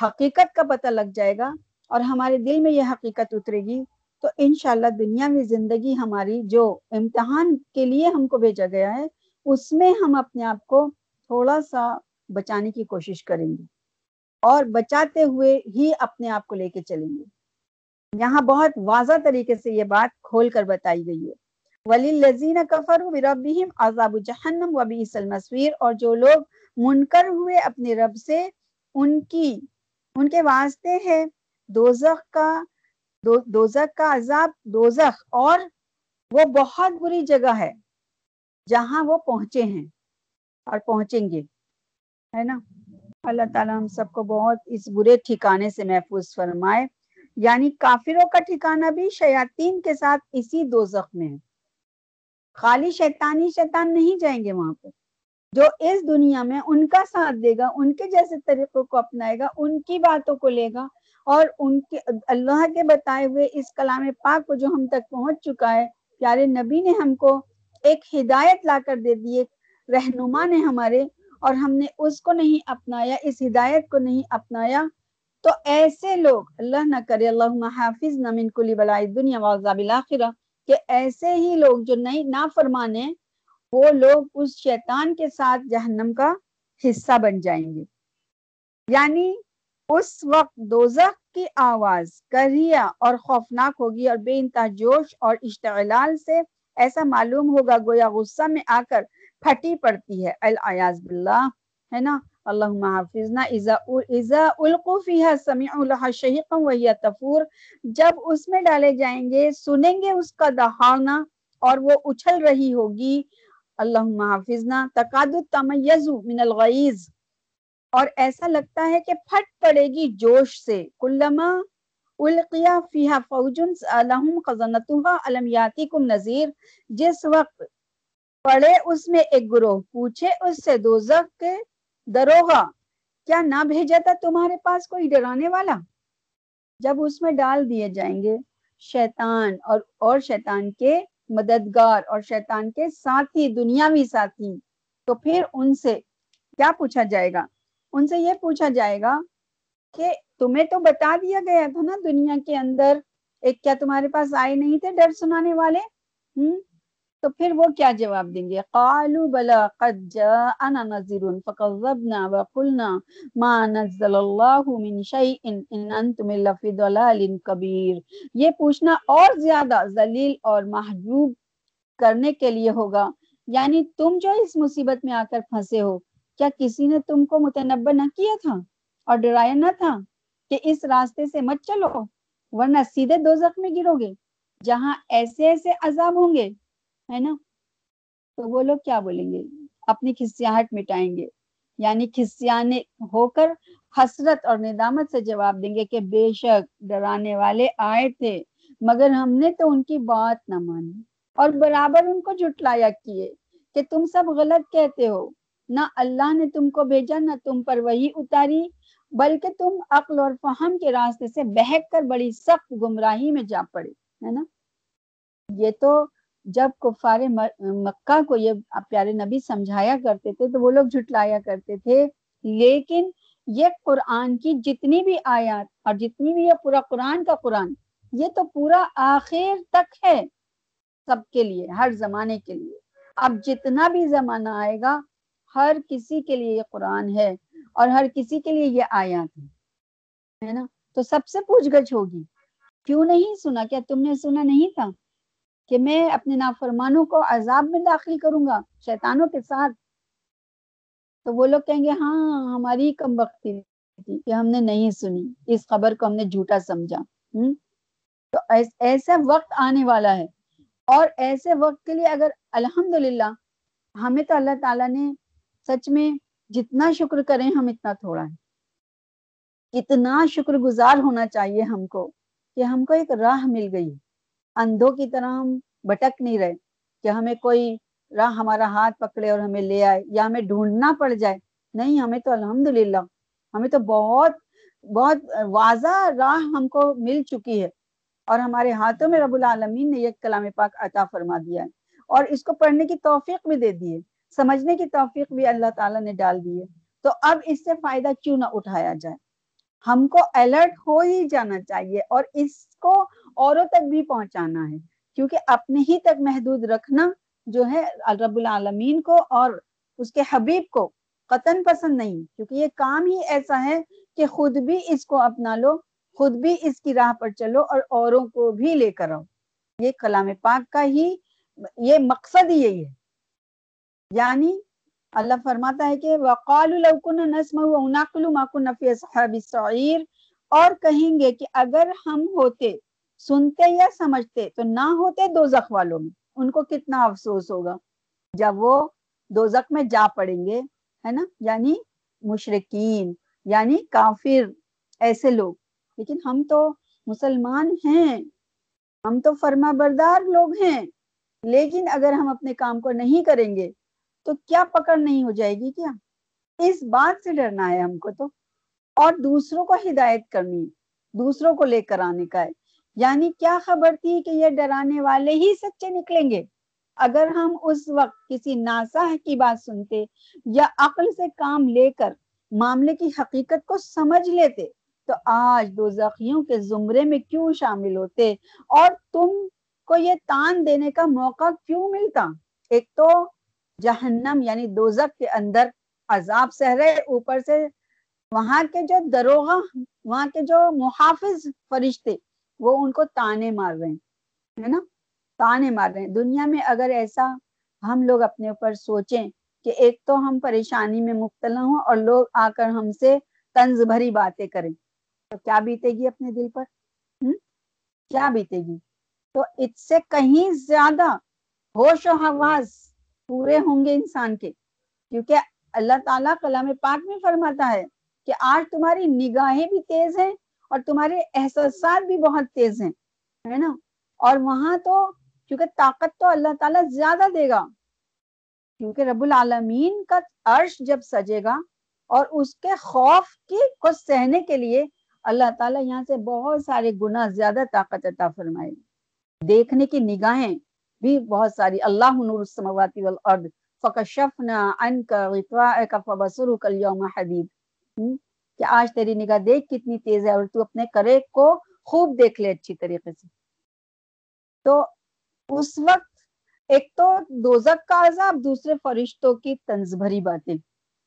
حقیقت کا پتہ لگ جائے گا اور ہمارے دل میں یہ حقیقت اترے گی، تو انشاءاللہ دنیا میں زندگی ہماری جو امتحان کے لیے ہم کو بھیجا گیا ہے، اس میں ہم اپنے آپ کو تھوڑا سا بچانے کی کوشش کریں گے۔ اور بچاتے ہوئے ہی اپنے آپ کو لے کے چلیں گے۔ یہاں بہت واضح طریقے سے یہ بات کھول کر بتائی گئی ہے۔ ولی لذین کفر ربیم عذاب جہنم و المصویر اور جو لوگ منکر ہوئے اپنے رب سے، ان کی، ان کے واسطے ہے دوزخ کا، دو، دوزخ کا عذاب۔ دوزخ اور وہ بہت بری جگہ ہے جہاں وہ پہنچے ہیں اور پہنچیں گے، ہے نا؟ اللہ تعالیٰ ہم سب کو بہت اس برے ٹھکانے سے محفوظ فرمائے۔ یعنی کافروں کا ٹھکانہ بھی شیاطین کے ساتھ اسی دو زخم میں ہے۔ خالی شیطانی شیطان نہیں جائیں گے وہاں پہ۔ جو اس دنیا میں ان کا ساتھ دے گا، ان کے جیسے طریقوں کو اپنائے گا، ان کی باتوں کو لے گا اور ان کے اللہ کے بتائے ہوئے اس کلام پاک کو جو ہم تک پہنچ چکا ہے، پیارے نبی نے ہم کو ایک ہدایت لا کر دے دی، ایک رہنما نے ہمارے اور ہم نے اس کو نہیں اپنایا، اس ہدایت کو نہیں اپنایا۔ تو ایسے لوگ، اللہ نہ کرے اللہ حافظ نہ من کلی بلائی دنیا وعذاب الاخرہ۔ کہ ایسے ہی لوگ جو نہیں نہ فرمانے وہ لوگ اس شیطان کے ساتھ جہنم کا حصہ بن جائیں گے۔ یعنی اس وقت دوزخ کی آواز کریا اور خوفناک ہوگی اور بے انتہا جوش اور اشتعلال سے ایسا معلوم ہوگا، گویا غصہ میں آ کر پھٹی پڑتی ہے۔ الیاز باللہ، ہے نا؟ اللہم حافظنا، اذا القو فیہا سمعوا لہا شہیقا وہی تفور، جب اس میں ڈالے جائیں گے، سنیں گے اس کا دہانا اور وہ اچھل رہی ہوگی۔ اللہم حافظنا تقاد تمیزو من الغیز اور ایسا لگتا ہے کہ پھٹ پڑے گی جوش سے۔ کلما القیا فیہا فوجن، لہم خزنتوہا علم یاتیکم نظیر جس وقت پڑے اس میں ایک گروہ، پوچھے اس سے دوزخ کے دروغا کیا نہ بھیجا تھا تمہارے پاس کوئی ڈرانے والا؟ جب اس میں ڈال دیے جائیں گے، شیطان اور اور شیطان کے مددگار اور شیطان کے ساتھی، دنیاوی ساتھی، تو پھر ان سے کیا پوچھا جائے گا؟ ان سے یہ پوچھا جائے گا کہ تمہیں تو بتا دیا گیا تھا نا دنیا کے اندر، ایک کیا تمہارے پاس آئے نہیں تھے ڈر سنانے والے؟ ہوں تو پھر وہ کیا جواب دیں گے؟ قالوا بلا قد جاءنا نذير فكذبنا وقلنا ما نزل الله من شيء ان انتم الا في ضلال كبير یہ پوچھنا اور زیادہ ذلیل اور محجوب کرنے کے لیے ہوگا۔ یعنی تم جو اس مصیبت میں آ کر پھنسے ہو، کیا کسی نے تم کو متنبع نہ کیا تھا اور ڈرایا نہ تھا کہ اس راستے سے مت چلو؟ ورنہ سیدھے دوزخ میں گرو گے جہاں ایسے ایسے عذاب ہوں گے۔ ہے نا؟ تو وہ لوگ کیا بولیں گے؟ اپنی کھسیاہٹ مٹائیں گے۔ یعنی کھسیانے ہو کر حسرت اور ندامت سے جواب دیں گے کہ بے شک ڈرانے والے آئے تھے، مگر ہم نے تو ان کی بات نہ مانی۔ اور برابر ان کو جھٹلایا کیے کہ تم سب غلط کہتے ہو۔ نہ اللہ نے تم کو بھیجا، نہ تم پر وہی اتاری، بلکہ تم عقل اور فہم کے راستے سے بہک کر بڑی سخت گمراہی میں جا پڑے۔ ہے نا؟ یہ تو جب کفار مکہ کو یہ پیارے نبی سمجھایا کرتے تھے تو وہ لوگ جھٹلایا کرتے تھے۔ لیکن یہ قرآن کی جتنی بھی آیات اور جتنی بھی یہ پورا قرآن کا قرآن، یہ تو پورا آخر تک ہے سب کے لیے، ہر زمانے کے لیے۔ اب جتنا بھی زمانہ آئے گا، ہر کسی کے لیے یہ قرآن ہے اور ہر کسی کے لیے یہ آیات ہے نا؟ تو سب سے پوچھ گچھ ہوگی۔ کیوں نہیں سنا؟ کیا تم نے سنا نہیں تھا؟ کہ میں اپنے نافرمانوں کو عذاب میں داخل کروں گا، شیطانوں کے ساتھ۔ تو وہ لوگ کہیں گے ہاں ہماری کم وقتی تھی کہ ہم نے نہیں سنی، اس خبر کو ہم نے جھوٹا سمجھا۔ تو ایسا وقت آنے والا ہے۔ اور ایسے وقت کے لیے اگر الحمد ہمیں تو اللہ تعالیٰ نے سچ میں جتنا شکر کریں، ہم اتنا تھوڑا ہے اتنا شکر گزار ہونا چاہیے ہم کو کہ ہم کو ایک راہ مل گئی۔ اندھوں کی طرح ہم بھٹک نہیں رہے کہ ہمیں کوئی راہ ہمارا ہاتھ پکڑے اور ہمیں لے آئے یا ہمیں ڈھونڈنا پڑ جائے۔ نہیں، ہمیں تو الحمد للہ ہمیں تو بہت بہت واضح راہ ہم کو مل چکی ہے۔ اور ہمارے ہاتھوں میں رب العالمین نے یہ کلام پاک عطا فرما دیا ہے۔ اور اس کو پڑھنے کی توفیق بھی دے دی ہے۔ سمجھنے کی توفیق بھی اللہ تعالیٰ نے ڈال دی ہے۔ تو اب اس سے فائدہ کیوں نہ اٹھایا جائے؟ ہم کو الرٹ ہو ہی جانا چاہیے اور اس کو اوروں تک بھی پہنچانا ہے۔ کیونکہ اپنے ہی تک محدود رکھنا جو ہے رب العالمین کو اور اس کے حبیب کو قطن پسند نہیں۔ کیونکہ یہ کام ہی ایسا ہے کہ خود بھی اس کو اپنا لو، خود بھی اس کی راہ پر چلو اور اوروں کو بھی لے کر آؤ۔ یہ کلام پاک کا ہی، یہ مقصد ہی یہی ہے۔ یعنی اللہ فرماتا ہے کہ وقال اور کہیں گے کہ اگر ہم ہوتے سنتے یا سمجھتے تو نہ ہوتے دو زخ والوں میں، ان کو کتنا افسوس ہوگا؟ جب وہ دو زخ میں جا پڑیں گے، ہے نا؟ یعنی مشرقین یعنی کافر، ایسے لوگ۔ لیکن ہم تو مسلمان ہیں، ہم تو فرما بردار لوگ ہیں۔ لیکن اگر ہم اپنے کام کو نہیں کریں گے، تو کیا پکڑ نہیں ہو جائے گی کیا؟ اس بات سے ڈرنا ہے ہم کو تو۔ اور دوسروں کو ہدایت کرنی دوسروں کو لے کر آنے کا ہے۔ یعنی کیا خبر تھی کہ یہ ڈرانے والے ہی سچے نکلیں گے؟ اگر ہم اس وقت کسی ناسا کی بات سنتے یا عقل سے کام لے کر معاملے کی حقیقت کو سمجھ لیتے، تو آج دو زخیوں کے زمرے میں کیوں شامل ہوتے؟ اور تم کو یہ تان دینے کا موقع کیوں ملتا؟ ایک تو جہنم یعنی دوزک کے اندر عذاب سہ رہے اوپر سے، وہاں کے جو دروغہ، وہاں کے جو محافظ فرشتے وہ ان کو تانے مار رہے ہیں، ہے نا؟ تانے مار رہے ہیں۔ دنیا میں اگر ایسا ہم لوگ اپنے اوپر سوچیں کہ ایک تو ہم پریشانی میں مبتلا ہوں اور لوگ آ کر ہم سے طنز بھری باتیں کریں، تو کیا بیتے گی اپنے دل پر؟ کیا بیتے گی؟ تو اس سے کہیں زیادہ ہوش و حواس پورے ہوں گے انسان کے، کیونکہ اللہ تعالیٰ کلام پاک میں فرماتا ہے کہ آج تمہاری نگاہیں بھی تیز ہیں اور تمہارے احساسات بھی بہت تیز ہیں، ہے نا؟ اور وہاں تو، کیونکہ طاقت تو اللہ تعالیٰ زیادہ دے گا۔ کیونکہ رب العالمین کا عرش جب سجے گا اور اس کے خوف کی، کو سہنے کے لیے اللہ تعالیٰ یہاں سے بہت سارے گنا زیادہ طاقت عطا فرمائے۔ دیکھنے کی نگاہیں بھی بہت ساری۔ اللہ نور السماوات والارض، فکشفنا عنک غطاءک فبصرک اليوم حدید۔ کہ آج تیری نگاہ دیکھ کتنی تیز ہے اور تو اپنے کرے کو خوب دیکھ لے اچھی طریقے سے۔ تو اس وقت ایک تو دوزک کا عذاب، دوسرے فرشتوں کی تنز بھری باتیں۔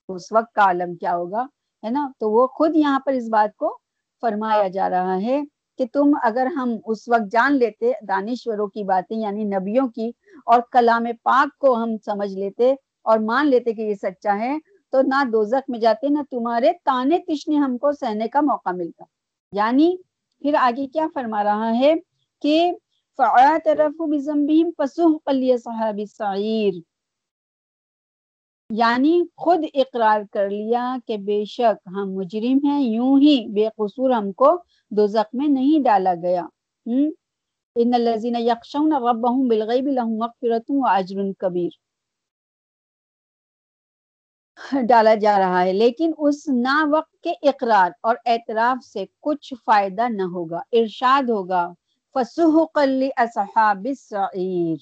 اس وقت کا عالم کیا ہوگا؟ ہے نا؟ تو وہ خود یہاں پر اس بات کو فرمایا جا رہا ہے کہ تم اگر ہم اس وقت جان لیتے، دانشوروں کی باتیں یعنی نبیوں کی، اور کلام پاک کو ہم سمجھ لیتے اور مان لیتے کہ یہ سچا ہے تو نہ دوزک میں جاتے، نہ تمہارے، تانے تشنے ہم کو سہنے کا موقع ملتا۔ یعنی پھر آگے کیا فرما رہا ہے کہ یعنی خود اقرار کر لیا کہ بے شک ہم مجرم ہیں، یوں ہی بے قصور ہم کو دوزخ میں نہیں ڈالا گیا۔ ان الذين يخشون ربهم بالغيب لهم مغفرة واجر كبير۔ ڈالا جا رہا ہے، لیکن اس نا وقت کے اقرار اور اعتراف سے کچھ فائدہ نہ ہوگا۔ ارشاد ہوگا فسوح اصحاب السعیر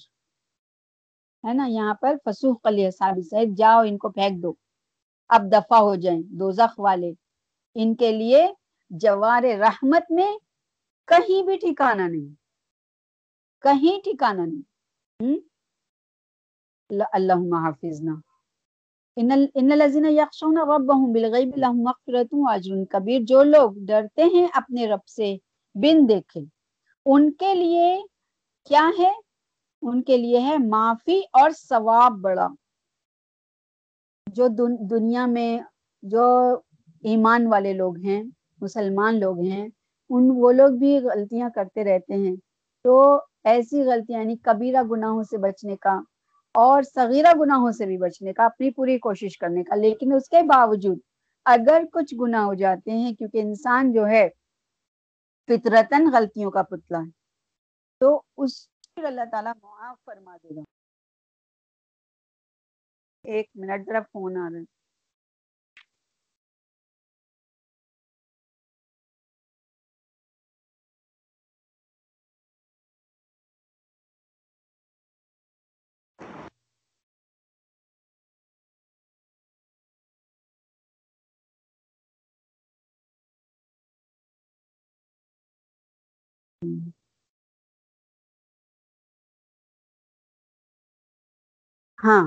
ہے نا، یہاں پر فسوح اصحاب السعیر جاؤ، ان کو پھینک دو۔ اب دفع ہو جائیں، دوزخ والے۔ ان کے لیے جوار رحمت میں کہیں بھی ٹھکانہ نہیں۔ کہیں ٹھکانہ نہیں۔ اللہ حافظ نہ ان الذین یخشون ربهم بالغیب لهم مغفرۃ واجر کبیر جو لوگ ڈرتے ہیں اپنے رب سے، بن دیکھے ان کے لیے کیا ہے؟ ان کے لیے ہے معافی اور ثواب بڑا۔ جو دن، دنیا میں جو ایمان والے لوگ ہیں، مسلمان لوگ ہیں، ان، وہ لوگ بھی غلطیاں کرتے رہتے ہیں۔ تو ایسی غلطیاں یعنی کبیرہ گناہوں سے بچنے کا اور صغیرہ گناہوں سے بھی بچنے کا، اپنی پوری کوشش کرنے کا۔ لیکن اس کے باوجود اگر کچھ گناہ ہو جاتے ہیں، کیونکہ انسان جو ہے فطرتن غلطیوں کا پتلا ہے، تو اس اللہ تعالیٰ معاف فرما دے گا۔ ایک منٹ، ذرا فون آ رہا ہے۔ ہاں۔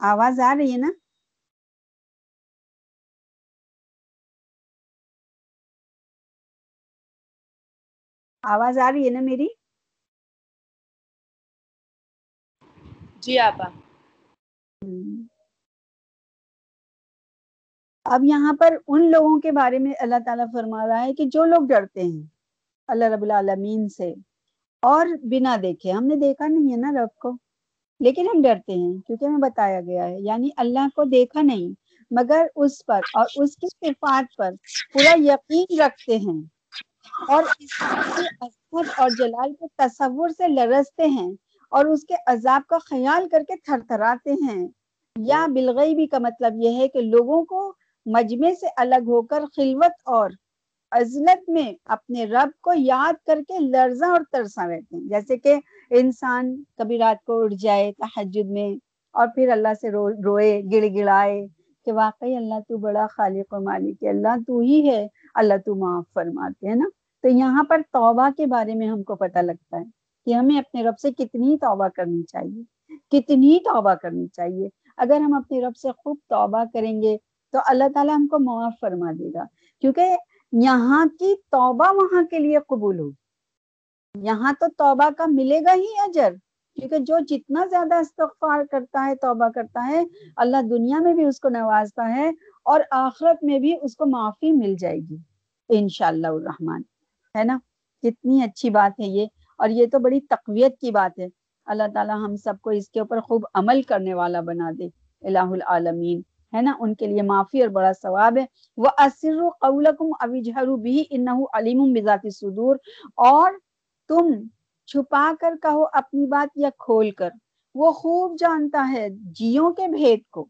آواز آ رہی ہے نا؟ آواز آ رہی ہے نا میری؟ جی آپا اب یہاں پر ان لوگوں کے بارے میں اللہ تعالیٰ فرما رہا ہے کہ جو لوگ ڈرتے ہیں اللہ رب العالمین سے اور بنا دیکھے۔ ہم نے دیکھا نہیں ہے نا رب کو، لیکن ہم ڈرتے ہیں کیونکہ ہمیں بتایا گیا ہے۔ یعنی اللہ کو دیکھا نہیں، مگر اس پر اور اس کی صفات پر پورا یقین رکھتے ہیں اور اس کی عظمت اور جلال کے تصور سے لرزتے ہیں اور اس کے عذاب کا خیال کر کے تھر تھراتے ہیں۔ یا بالغیبی کا مطلب یہ ہے کہ لوگوں کو مجمع سے الگ ہو کر خلوت اور عزلت میں اپنے رب کو یاد کر کے لرزاں اور ترساں رہتے ہیں۔ جیسے کہ انسان کبھی رات کو اٹھ جائے تحجد میں اور پھر اللہ سے رو، روئے گڑ گڑائے کہ واقعی اللہ تو بڑا خالق و مالک ہے، اللہ تو ہی ہے، اللہ تو معاف فرماتے ہیں نا؟ تو یہاں پر توبہ کے بارے میں ہم کو پتہ لگتا ہے کہ ہمیں اپنے رب سے کتنی توبہ کرنی چاہیے، کتنی توبہ کرنی چاہیے۔ اگر ہم اپنے رب سے خوب توبہ کریں گے تو اللہ تعالیٰ ہم کو معاف فرما دے گا۔ کیونکہ یہاں کی توبہ وہاں کے لیے قبول ہوگی۔ یہاں تو توبہ کا ملے گا ہی اجر، کیونکہ جو جتنا زیادہ استغفار کرتا ہے، توبہ کرتا ہے، اللہ دنیا میں بھی اس کو نوازتا ہے اور آخرت میں بھی اس کو معافی مل جائے گی۔ انشاءاللہ الرحمن۔ ہے نا؟ کتنی اچھی بات ہے یہ۔ اور یہ تو بڑی تقویت کی بات ہے۔ اللہ تعالیٰ ہم سب کو اس کے اوپر خوب عمل کرنے والا بنا دے۔ الہ العالمین۔ ہے نا، ان کے لیے معافی اور بڑا ثواب ہے۔ وہ اسر قولکم اوجہرو بھی انہو علیم بذات صدور اور تم چھپا کر کہو اپنی بات یا کھول کر۔ وہ خوب جانتا ہے جیوں کے بھید کو۔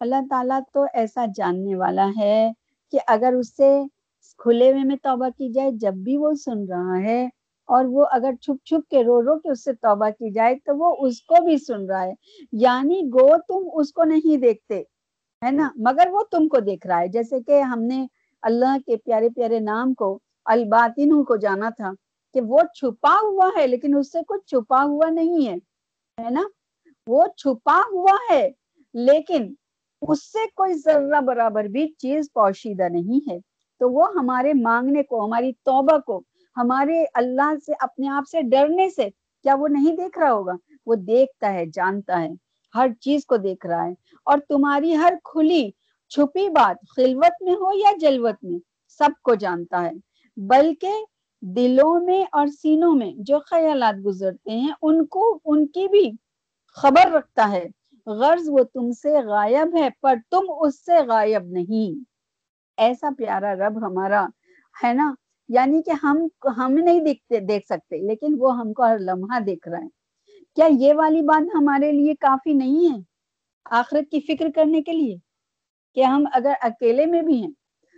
اللہ تعالیٰ تو ایسا جاننے والا ہے کہ اگر اس سے کھلے ہوئے میں توبہ کی جائے، جب بھی وہ سن رہا ہے، اور وہ اگر چھپ چھپ کے رو رو کے اس سے توبہ کی جائے، تو وہ اس کو بھی سن رہا ہے۔ یعنی گو تم اس کو نہیں دیکھتے۔ ہے نا؟ مگر وہ تم کو دیکھ رہا ہے۔ جیسے کہ ہم نے اللہ کے پیارے پیارے نام کو الباطن کو جانا تھا کہ وہ چھپا ہوا ہے، لیکن اس سے کچھ چھپا ہوا نہیں ہے ہے نا؟ وہ چھپا ہوا ہے، لیکن اس سے کوئی ذرہ برابر بھی چیز پوشیدہ نہیں ہے۔ تو وہ ہمارے مانگنے کو، ہماری توبہ کو، ہمارے اللہ سے، اپنے آپ سے ڈرنے سے کیا وہ نہیں دیکھ رہا ہوگا؟ وہ دیکھتا ہے، جانتا ہے، ہر چیز کو دیکھ رہا ہے۔ اور تمہاری ہر کھلی چھپی بات خلوت میں ہو یا جلوت میں، سب کو جانتا ہے۔ بلکہ دلوں میں اور سینوں میں جو خیالات گزرتے ہیں، ان کو، ان کی بھی خبر رکھتا ہے۔ غرض وہ تم سے غائب ہے، پر تم اس سے غائب نہیں۔ ایسا پیارا رب ہمارا ہے نا؟ یعنی کہ ہم ہم نہیں دیکھتے، دیکھ سکتے، لیکن وہ ہم کو ہر لمحہ دیکھ رہا ہے۔ کیا یہ والی بات ہمارے لیے کافی نہیں ہے؟ آخرت کی فکر کرنے کے لیے کہ ہم اگر اکیلے میں بھی ہیں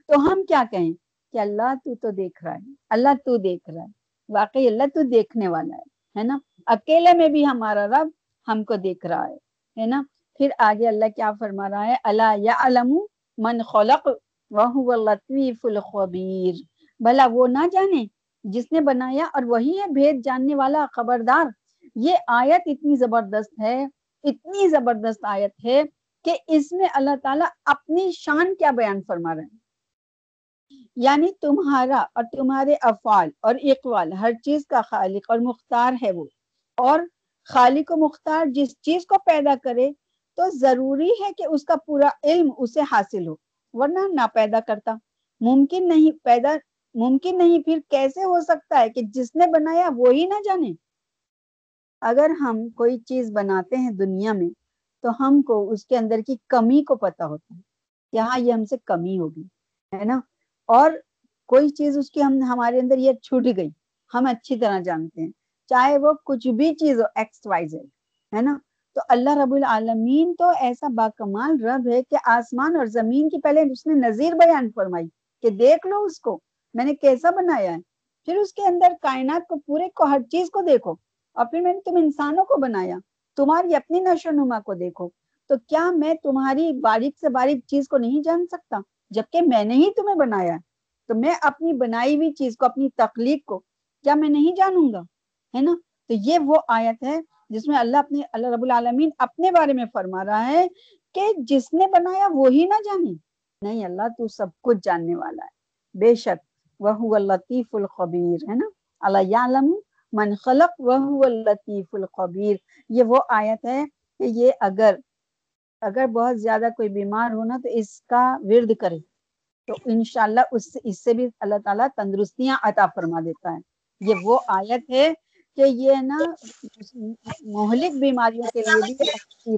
تو ہم کیا کہیں کہ اللہ تو تو دیکھ رہا ہے، اللہ تو دیکھ رہا ہے، واقعی اللہ تو دیکھنے والا ہے ہے نا؟ اکیلے میں بھی ہمارا رب ہم کو دیکھ رہا ہے ہے نا؟ پھر آگے اللہ کیا فرما رہا ہے؟ اللہ یا علم من خلق وہ لطیف الخبیر۔ بھلا وہ نہ جانے جس نے بنایا اور وہی ہے، بھید جاننے والا، خبردار۔ یہ آیت اتنی زبردست ہے اتنی زبردست آیت ہے کہ اس میں اللہ تعالیٰ اپنی شان کیا بیان فرما رہے ہیں؟ یعنی تمہارا اور تمہارے افعال اور اقوال، ہر چیز کا خالق اور مختار ہے وہ۔ اور خالق و مختار جس چیز کو پیدا کرے تو ضروری ہے کہ اس کا پورا علم اسے حاصل ہو، ورنہ نہ پیدا کرتا۔ ممکن نہیں، پیدا ممکن نہیں، پھر کیسے ہو سکتا ہے کہ جس نے بنایا وہی نہ جانے؟ اگر ہم کوئی چیز بناتے ہیں دنیا میں، تو ہم کو اس کے اندر کی کمی کو پتا ہوتا ہے کہ ہاں یہ ہم سے کمی ہوگی، ہے نا؟ اور کوئی چیز اس کی ہم، ہمارے اندر یہ چھوٹ گئی، ہم اچھی طرح جانتے ہیں، چاہے وہ کچھ بھی چیز ہو ایکس وائز ہے نا؟ تو اللہ رب العالمین تو ایسا باکمال رب ہے کہ آسمان اور زمین کی پہلے اس نے نظیر بیان فرمائی کہ دیکھ لو اس کو، میں نے کیسا بنایا ہے، پھر اس کے اندر کائنات کو، پورے کو، ہر چیز کو دیکھو۔ اور پھر میں نے تم انسانوں کو بنایا، تمہاری اپنی نشو نما کو دیکھو۔ تو کیا میں تمہاری باریک سے باریک چیز کو نہیں جان سکتا، جبکہ میں نے ہی تمہیں بنایا تو میں اپنی بنائی ہوئی چیز کو، اپنی تخلیق کو کیا میں نہیں جانوں گا؟ ہے نا؟ تو یہ وہ آیت ہے جس میں اللہ اپنے اللہ رب العالمین اپنے بارے میں فرما رہا ہے کہ جس نے بنایا وہی نہ جانے۔ نہیں اللہ، تو سب کچھ جاننے والا ہے۔ بے شک وہ لطیف الخبیر، ہے نا؟ اللہ عالم من خلق وہ لطیف الخبیر یہ وہ آیت ہے کہ یہ اگر اگر بہت زیادہ کوئی بیمار ہونا تو اس کا ورد کرے۔ تو انشاءاللہ اس سے اس سے بھی اللہ تعالیٰ تندرستیاں عطا فرما دیتا ہے۔ یہ وہ آیت ہے کہ یہ نا، مہلک بیماریوں کے لیے بھی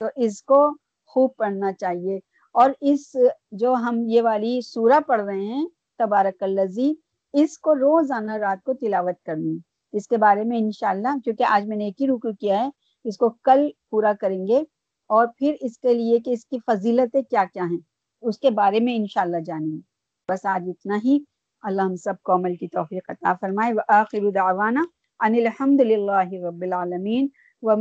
تو اس کو خوب پڑھنا چاہیے۔ اور اس جو ہم یہ والی سورہ پڑھ رہے ہیں، تبارک الزی اس کو روزانہ رات کو تلاوت کرنی اس کے بارے میں انشاءاللہ کیونکہ آج میں نے ایک ہی رکو کیا ہے، اس کو کل پورا کریں گے۔ اور پھر اس کے لیے کہ اس کی فضیلتیں کیا کیا ہیں، اس کے بارے میں انشاءاللہ جانیں بس آج اتنا ہی۔ اللہ ہم سب کو عمل کی توفیق عطا فرمائے۔ وآخر دعوانا ان الحمد للہ رب العالمین۔